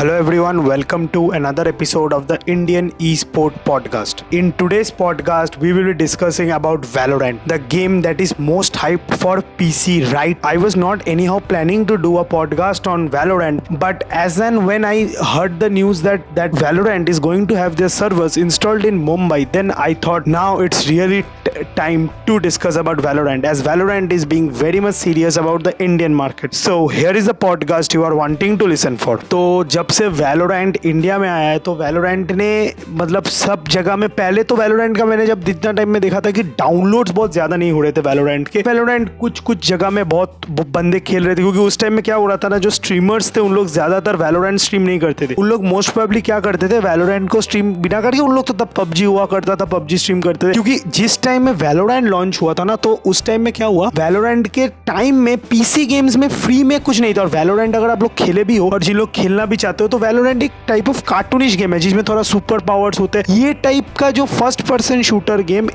Hello everyone, welcome to another episode of the Indian Esport Podcast. In today's podcast, we will be discussing about Valorant, the game that is most hyped for PC right. I was not anyhow planning to do a podcast on Valorant, but as and when I heard the news that that Valorant is going to have their servers installed in Mumbai, then I thought now it's really t- time to discuss about Valorant as Valorant is being very much serious about the Indian market. So here is the podcast you are wanting to listen for. So जब से Valorant India में आया है तो Valorant ने मतलब सब जगह में, पहले तो वैलोरेंट का मैंने जब जितना टाइम में देखा था कि डाउनलोड्स बहुत ज़्यादा नहीं हो रहे थे वैलोरेंट के। वैलोरेंट कुछ कुछ जगह में बहुत बंदे खेल रहे थे, क्योंकि उस टाइम में क्या हो रहा था ना, जो स्ट्रीमर्स थे, उन लोग ज़्यादातर वैलोरेंट स्ट्रीम नहीं करते थे। उन लोग मोस्ट प्रॉब्ली क्या करते थे वैलोरेंट को स्ट्रीम बिना करके उन लोग तो तब पबजी हुआ करता था, पबजी स्ट्रीम करते थे। क्योंकि जिस टाइम में वैलोरेंट लॉन्च हुआ था ना तो उस टाइम में क्या हुआ वैलोरेंट के टाइम में पीसी गेम्स में फ्री में कुछ नहीं था। और वैलोरेंट अगर आप लोग खेले भी हो, और जिन लोग खेलना भी चाहते हो तो वेलोरेंट एक टाइप ऑफ़ कार्टूनिश गेम है, जिसमें थोड़ा सुपर पावर्स होते हैं। ये टाइप का जो फ़र्स्ट पर्सन शूटर गेम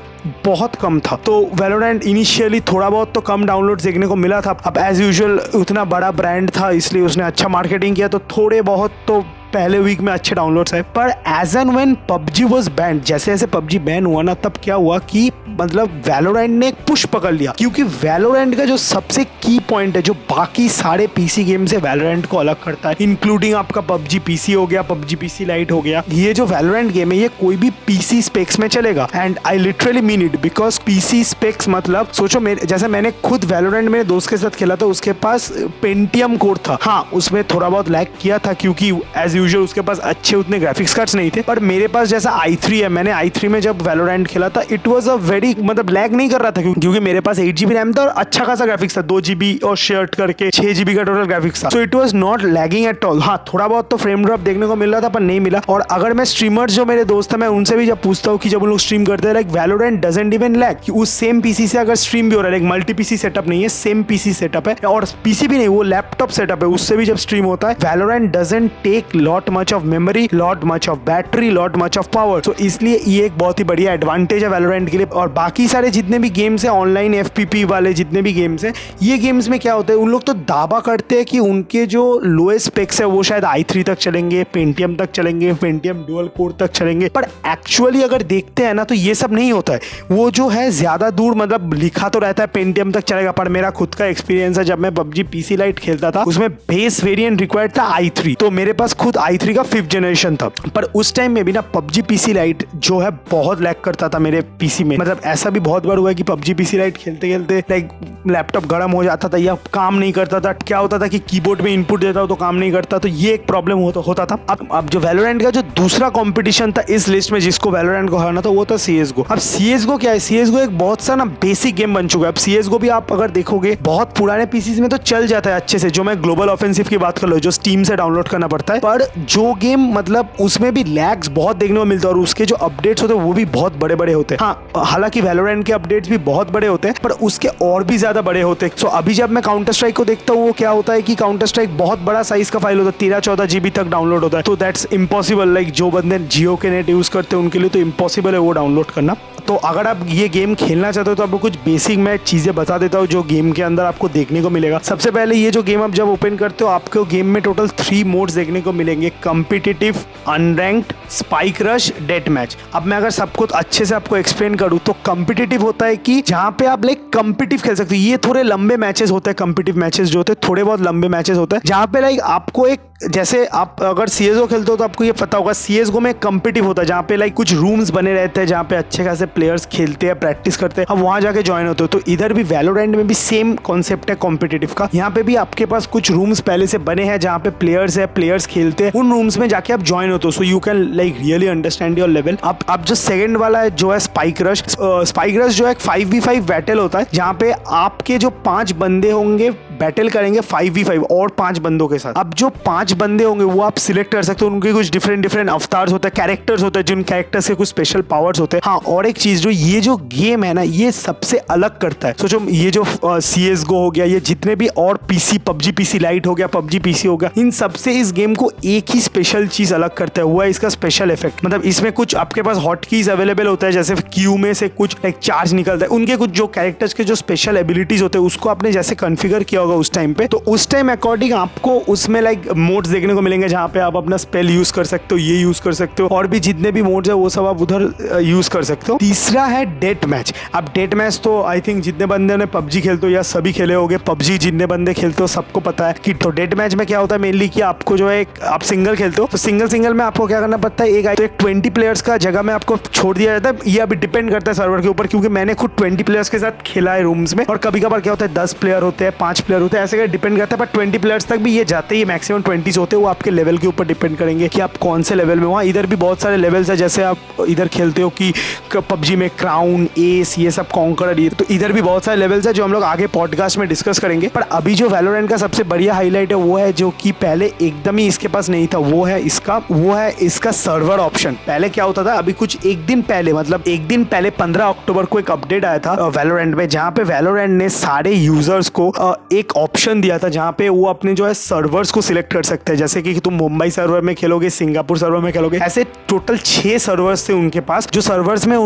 बहुत कम था। तो वेलोडेंट इनिशियली थोड़ा बहुत तो कम डाउनलोड देखने को मिला था। अब एज यूजल उतना बड़ा ब्रांड था, इसलिए उसने अच्छा मार्केटिंग किया तो थोड़े बहुत तो पहले वीक में अच्छे डाउनलोड्स है पर as and when PUBG was banned जैसे जैसे पबजी बैन हुआ ना, तब क्या हुआ कि मतलब वैलोरेंट ने एक पुश पकड़ लिया। क्योंकि वैलोरेंट का जो सबसे की पॉइंट है, जो बाकी सारे पीसी गेम से वैलोरेंट को अलग करता है इंक्लूडिंग आपका पबजी पीसी हो गया, पबजी पीसी लाइट हो गया। ये जो वेलोरेंट गेम है, ये कोई भी पीसी स्पेक्स में चलेगा। And I literally mean it because PC specs मतलब सोचो मेरे, जैसे मैंने खुद वेलोरेंट मेरे दोस्त के साथ खेला था, उसके पास पेंटियम कोड था। हाँ उसमें थोड़ा बहुत लैक किया था, क्योंकि एज यूजल उसके पास अच्छे उतने ग्राफिक्स कार्ड्स नहीं थे पर मेरे पास जैसा आई थ्री है, मैंने आई थ्री में जब वैलोरेंट खेला था इट वॉज़ अ वेरी मतलब लैग नहीं कर रहा था क्योंकि मेरे पास एट जीबी रैम था और अच्छा खासा ग्राफिक्स था, दो जीबी और शर्ट करके छह जीबी का टोटल ग्राफिक्स था। So it was not lagging at all हाँ थोड़ा बहुत तो फ्रेम ड्रॉप देखने को मिल रहा था, पर नहीं मिला। और अगर मैं स्ट्रीमर्स जो मेरे दोस्त है, मैं उनसे भी जब पूछता हूँ कि जब उन लोग स्ट्रीम करते हैं like Valorant doesn't even lag उस सेम पीसी से अगर स्ट्रीम भी हो रहा है लाइक मल्टी पीसी सेटअप नहीं है सेम पीसी सेटअप है। और पीसी भी नहीं, वो लैपटॉप सेटअप है, उससे भी जब स्ट्रीम होता है Valorant doesn't take lot much of memory lot much of battery lot much of power तो इसलिए ये एक बहुत ही बढ़िया एडवांटेज है वैलोरेंट के लिए। और बाकी सारे जितने भी गेम्स है ऑनलाइन एफपीपी वाले जितने भी गेम्स हैं, ये गेम्स में क्या होता है, उन लोग तो दावा करते हैं कि उनके जो लोएस्ट स्पेक्स है, वो शायद आई थ्री तक चलेंगे पेंटियम तक चलेंगे पेंटियम डुअल कोर तक चलेंगे। पर एक्चुअली अगर देखते हैं ना तो ये सब नहीं होता है। वो जो है, ज़्यादा दूर मतलब लिखा तो रहता है पेंटियम तक चलेगा, पर मेरा खुद का एक्सपीरियंस है, जब मैं पबजी पीसी लाइट खेलता था, उसमें बेस वेरियंट रिक्वायर्ड था आई थ्री तो मेरे पास खुद आई थ्री का फिफ्थ जनरेशन था। पर उस टाइम में भी ना पबजी पीसी लाइट जो है बहुत लैक करता था मेरे पीसी में। मतलब ऐसा भी बहुत बार हुआ है कि पबजी पीसी लाइट खेलते खेलते लाइक लैपटॉप गर्म हो जाता था या काम नहीं करता था। क्या होता था कि कीबोर्ड में इनपुट देता हो तो काम नहीं करता तो ये एक प्रॉब्लम होता होता था। अब अब जो वैलोरेंट का जो दूसरा कंपटीशन था इस लिस्ट में जिसको वैलोरेंट को हराना था, वो था सी अब सी क्या है? सी एक बहुत सा ना बेसिक गेम बन चुका है। अब सी भी आप अगर देखोगे, बहुत पुराने पीसी में तो चल जाता है अच्छे से। जो मैं ग्लोबल ऑफेंसिव की बात कर लो जो स्टीम से डाउनलोड करना पड़ता है। पर जो गेम मतलब उसमें भी लैग्स बहुत देखने को मिलता है और उसके जो अपडेट्स होते हैं, वो भी बहुत बड़े बड़े होते हैं। हाँ हालाँकि वैलोरेंट के अपडेट्स भी बहुत बड़े होते हैं, पर उसके और भी ज़्यादा बड़े होते हैं। सो अभी जब मैं काउंटर स्ट्राइक को देखता हूँ, वो क्या होता है कि काउंटर स्ट्राइक बहुत बड़ा साइज़ का फ़ाइल होता है, तेरह चौदह जीबी तक डाउनलोड होता है। तो दैट्स इम्पॉसिबल लाइक जो बंदे जियो के नेट यूज़ करते हैं, उनके लिए तो इम्पॉसिबल है वो डाउनलोड करना। तो अगर आप ये गेम खेलना चाहते हो तो आपको कुछ बेसिक मैं चीज़ें बता देता हूँ, जो गेम के अंदर आपको देखने को मिलेगा। सबसे पहले ये जो गेम आप जब ओपन करते हो, आपको गेम में टोटल थ्री मोड्स देखने को मिलेंगे। Competitive unranked spike rush death match. अब मैं अगर सब कुछ अच्छे से आपको एक्सप्लेन करूँ तो कम्पिटिटिव होता है कि जहाँ पे आप लाइक कम्पिटिव खेल सकते हो। ये थोड़े लंबे मैचेस होते हैं कम्पिटिव मैचेस जो होते हैं, थोड़े बहुत लंबे मैचेस होते हैं। जहाँ पे लाइक आपको एक, जैसे आप अगर सी खेलते हो तो आपको ये पता होगा सी में कम्पिटिव होता है, जहाँ पे लाइक कुछ रूम्स बने रहते हैं, जहाँ पे अच्छे खासे प्लेयर्स खेलते हैं प्रैक्टिस करते हैं। अब वहाँ जाके ज्वाइन होते हो तो इधर भी वैलोरेंट में भी सेम कॉन्सेप्ट है कॉम्पिटेटिव का। यहाँ पे भी आपके पास कुछ रूम्स पहले से बने हैं, जहाँ पे प्लेयर्स है प्लेयर्स खेलते हैं। उन रूम्स में जाके आप ज्वाइन होते हो so you can like really understand your level अब अब जो सेकंड वाला है, जो है स्पाइक रश स्पाइक रश जो है फाइव बी फाइव बैटल होता है, जहाँ पे आपके जो पाँच बंदे होंगे बैटल करेंगे फाइव वी फाइव और पाँच बंदों के साथ। अब जो पाँच बंदे होंगे, वो आप सिलेक्ट कर सकते हो। उनके कुछ डिफरेंट डिफरेंट अवतार होते हैं कैरेक्टर्स होते हैं, जिन कैरेक्टर्स के कुछ स्पेशल पावर्स होते हैं। हाँ और एक चीज़ जो ये जो गेम है ना, ये सबसे अलग करता है। सोचो, ये जो सी एस गो हो गया, ये जितने भी और पीसी पबजी पीसी लाइट हो गया, पबजी पीसी हो गया, इन सबसे इस गेम को एक ही स्पेशल चीज़ अलग करता है। वो है इसका स्पेशल इफ़ेक्ट मतलब इसमें कुछ आपके पास हॉट कीज अवेलेबल होता है, जैसे क्यू में से कुछ एक चार्ज निकलता है। उनके कुछ जो कैरेक्टर्स के जो स्पेशल एबिलिटीज होते हैं, उसको आपने जैसे कन्फिगर किया होगा उस टाइम पे। तो उस टाइम अकॉर्डिंग आपको उसमें लाइक मोड्स देखने को मिलेंगे जहाँ पे आप अपना स्पेल यूज़ कर सकते हो, ये यूज़ कर सकते हो, और भी जितने भी मोड्स है, वो सब आप उधर यूज़ कर सकते हो। तीसरा है डेट मैच अब डेट मैच तो आई थिंक जितने बंदे ने पबजी खेलते हो या सभी खेले होगे, पबजी जितने बंदे खेलते हो, सबको पता है कि तो डेट मैच में क्या होता है मेनली कि आपको जो है आप सिंगल खेलते हो। तो सिंगल सिंगल में आपको क्या करना पड़ता है, एक तो एक ट्वेंटी प्लेयर्स का जगह में आपको छोड़ दिया जाता है। ये अभी डिपेंड करता है सर्वर के ऊपर, क्योंकि मैंने खुद ट्वेंटी प्लेयर्स के साथ खेला है रूम्स में, और कभी कभार क्या होता है, दस प्लेयर होते हैं, पाँच प्लेयर होते हैं। ऐसे डिपेंड करता है पर ट्वेंटी प्लेयर्स तक भी ये जाते ही मैक्सिमम ट्वेंटी होते हैं, वो आपके लेवल के ऊपर डिपेंड करेंगे कि आप कौन से लेवल में वहाँ इधर भी बहुत सारे लेवल्स है, जैसे आप इधर खेलते हो कि पबजी में क्राउन एस ये सब कॉन्कर तो इधर भी बहुत सारे लेवल्स है जो हम लोग आगे पॉडकास्ट में डिस्कस करेंगे। पर अभी जो वैलोरेंट का सबसे बढ़िया हाईलाइट है, वो है जो कि पहले एकदम ही इसके पास नहीं था, वो है इसका, वो है इसका सर्वर ऑप्शन पहले क्या होता था, अभी कुछ एक दिन पहले मतलब एक दिन पहले पंद्रह अक्टूबर को एक अपडेट आया था वैलोरेंट में, जहाँ पे वैलोरेंट ने सारे यूज़र्स को एक ऑप्शन दिया था जहाँ पे वो अपने जो है सर्वर्स को सिलेक्ट कर सकते हैं। जैसे कि तुम मुंबई सर्वर में खेलोगे, सिंगापुर सर्वर में खेलोगे, ऐसे टोटल छह सर्वर्स थे उनके पास। जो सर्वर्स में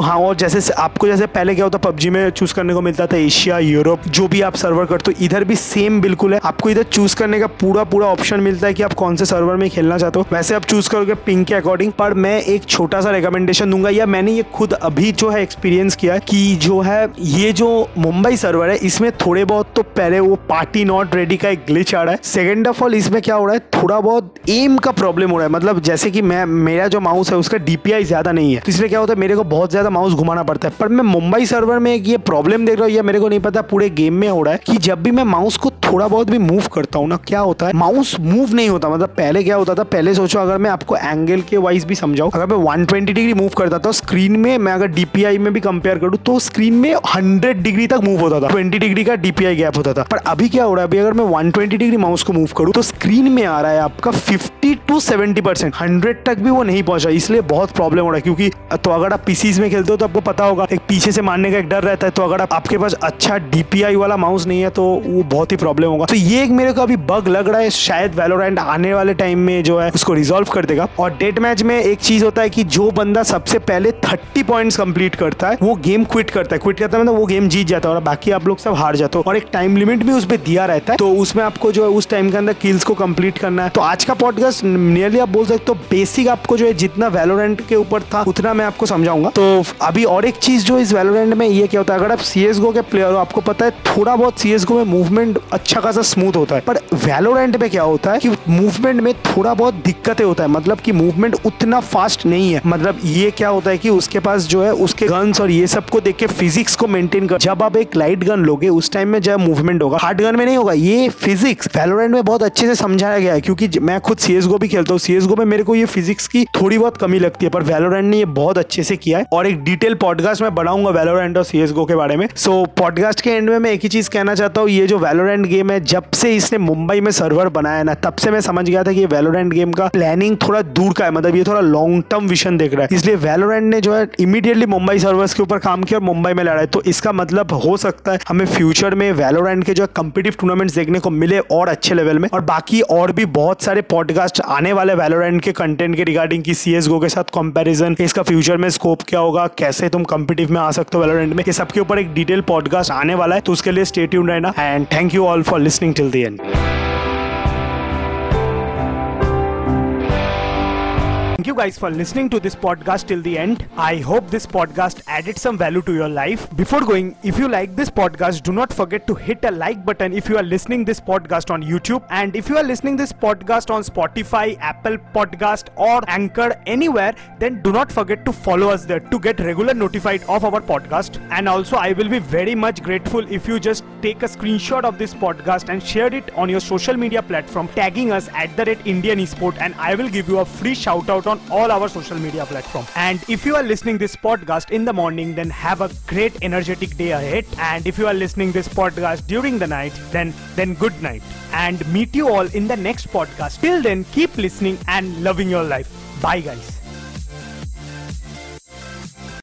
हाँ और जैसे आपको जैसे पहले क्या होता, पबजी में चूज़ करने को मिलता था, एशिया, यूरोप, जो भी आप सर्वर करते हो, इधर भी सेम बिल्कुल है। आपको इधर चूज़ करने का पूरा पूरा ऑप्शन मिलता है कि आप कौन से सर्वर में खेलना चाहते हो। वैसे आप चूज़ करोगे पिंक के अकॉर्डिंग पर मैं एक छोटा सा रिकमेंडेशन दूँगा, या मैंने ये खुद अभी जो है एक्सपीरियंस किया कि जो है, ये जो मुंबई सर्वर है, इसमें थोड़े बहुत तो पहले वो पार्टी नॉट रेडी का एक ग्लिच आ रहा है। सेकेंड ऑफ़ ऑल इसमें क्या हो रहा है? थोड़ा बहुत एम का प्रॉब्लम हो रहा है। मतलब जैसे कि मैं, मेरा जो माउस है, उसका डीपीआई ज़्यादा नहीं है। तो इसलिए क्या होता है? मेरे को बहुत ज़्यादा माउस घुमाना पड़ता है। पर मैं मुंबई सर्वर में एक ये प्रॉब्लम देख रहा हूँ, या मेरे को नहीं पता, पूरे गेम में हो रहा है कि जब भी मैं माउस को थोड़ा बहुत भी मूव करता हूँ ना, क्या होता है माउस मूव नहीं होता। मतलब पहले क्या होता था, पहले सोचो, अगर मैं आपको एंगल के वाइज भी समझाऊं, अगर मैं 120 डिग्री मूव करता था स्क्रीन में मैं अगर डीपीआई में भी कंपेयर करूँ तो स्क्रीन में 100 डिग्री तक मूव होता था। 20 डिग्री का डीपीआई गैप होता था। पर अभी क्या हो रहा है, अभी अगर मैं 120 डिग्री माउस को मूव करूँ तो स्क्रीन में आ रहा है आपका fifty to seventy percent hundred तक भी वो नहीं पहुँचा, इसलिए बहुत प्रॉब्लम हो रहा है, क्योंकि तो अगर आप पीसीज में खेलते हो तो आपको पता होगा, एक पीछे से मारने का एक डर रहता है तो अगर आपके पास अच्छा डीपीआई वाला माउस नहीं है तो वो बहुत ही प्रॉब्लम होगा। तो ये एक मेरे को अभी बग लग रहा है, शायद वेलोरेंट आने वाले टाइम में जो है उसको रिजोल्व कर देगा। और डेट मैच में एक चीज़ होता है कि जो बंदा सबसे पहले थर्टी पॉइंट्स कंप्लीट करता है, वो गेम क्विट करता है। क्विट करता है मतलब वो गेम जीत जाता है और बाकी आप लोग सब हार जाते हो। और एक टाइम लिमिट भी उस पर दिया रहता है तो उसमें आपको जो है उस टाइम के अंदर किल्स को कंप्लीट करना है। तो आज का पॉडकास्ट नियरली आप बोल सकते हो बेसिक आपको जो है जितना वेलोरेंट के ऊपर था, उतना मैं आपको समझाऊँगा। तो अभी और एक चीज़ जो इस वेलोरेंट में ये क्या होता है, अगर आप सी के प्लेयर हो, आपको पता है थोड़ा बहुत सी में मूवमेंट अच्छा खासा स्मूथ होता है। पर वेलोरेंट में क्या होता है कि मूवमेंट में थोड़ा बहुत दिक्कतें होता है। मतलब कि मूवमेंट उतना फास्ट नहीं है। मतलब ये क्या होता है कि उसके पास जो है, उसके गन्स और ये सबको देख के फिजिक्स को मेंटेन कर जब आप एक लाइट गन लोगे, उस टाइम में जब मूवमेंट होगा हार्ड गन में नहीं होगा, ये फिजिक्स वेलोरेंट में बहुत अच्छे से समझाया गया है। क्योंकि मैं खुद सी भी खेलता हूँ। सी में मेरे को ये फिजिक्स की थोड़ी बहुत कमी लगती है। पर वेलोरेंट ने ये बहुत अच्छे से किया है। और एक डिटेल पॉडकास्ट में बढ़ाऊँगा वेलोरेंट और सी के बारे में। सो पॉडकास्ट के एंड में मैं एक ही चीज़ कहना चाहता हूँ। ये जो वेलोरेंट गेम है, जब से इसने मुंबई में सर्वर बनाया ना, तब से मैं समझ गया था कि वेलोरेंट गेम का प्लानिंग थोड़ा दूर का है मतलब ये थोड़ा लॉन्ग टर्म विजन देख रहा है। इसलिए वेलोरेंट ने जो है इमीडिएटली मुंबई सर्वर्स के ऊपर काम किया और मुंबई में लड़ा है। तो इसका मतलब हो सकता है, हमें फ्यूचर में वेलोरेंट के जो कम्पिटिव टूर्नामेंट्स देखने को मिले और अच्छे लेवल में। और बाकी और भी बहुत सारे पॉडकास्ट आने वाले वेलोरेंट के कंटेंट के रिगार्डिंग की सी के साथ कंपेरिजन इसका फ्यूचर में स्कोप क्या होगा, कैसे तुम कंपिटिव में आ सकते हो वेलोरेंट में, ये सबके ऊपर एक डिटेल पॉडकास्ट आने वाला है। तो उसके लिए स्टेट रहना। And thank you all for listening till the end. Thank you guys for listening to this podcast till the end. I hope this podcast added some value to your life. Before going, if you like this podcast, do not forget to hit a like button if you are listening this podcast on YouTube and if you are listening this podcast on Spotify, Apple Podcast or Anchor anywhere, then do not forget to follow us there to get regular notified of our podcast and also I will be very much grateful if you just take a screenshot of this podcast and share it on your social media platform tagging us at the rate Indian Esport and I will give you a free shout out on all our social media platform. And if you are listening this podcast in the morning, then have a great energetic day ahead. And if you are listening this podcast during the night, then then good night. And meet you all in the next podcast. Till then, keep listening and loving your life. Bye guys.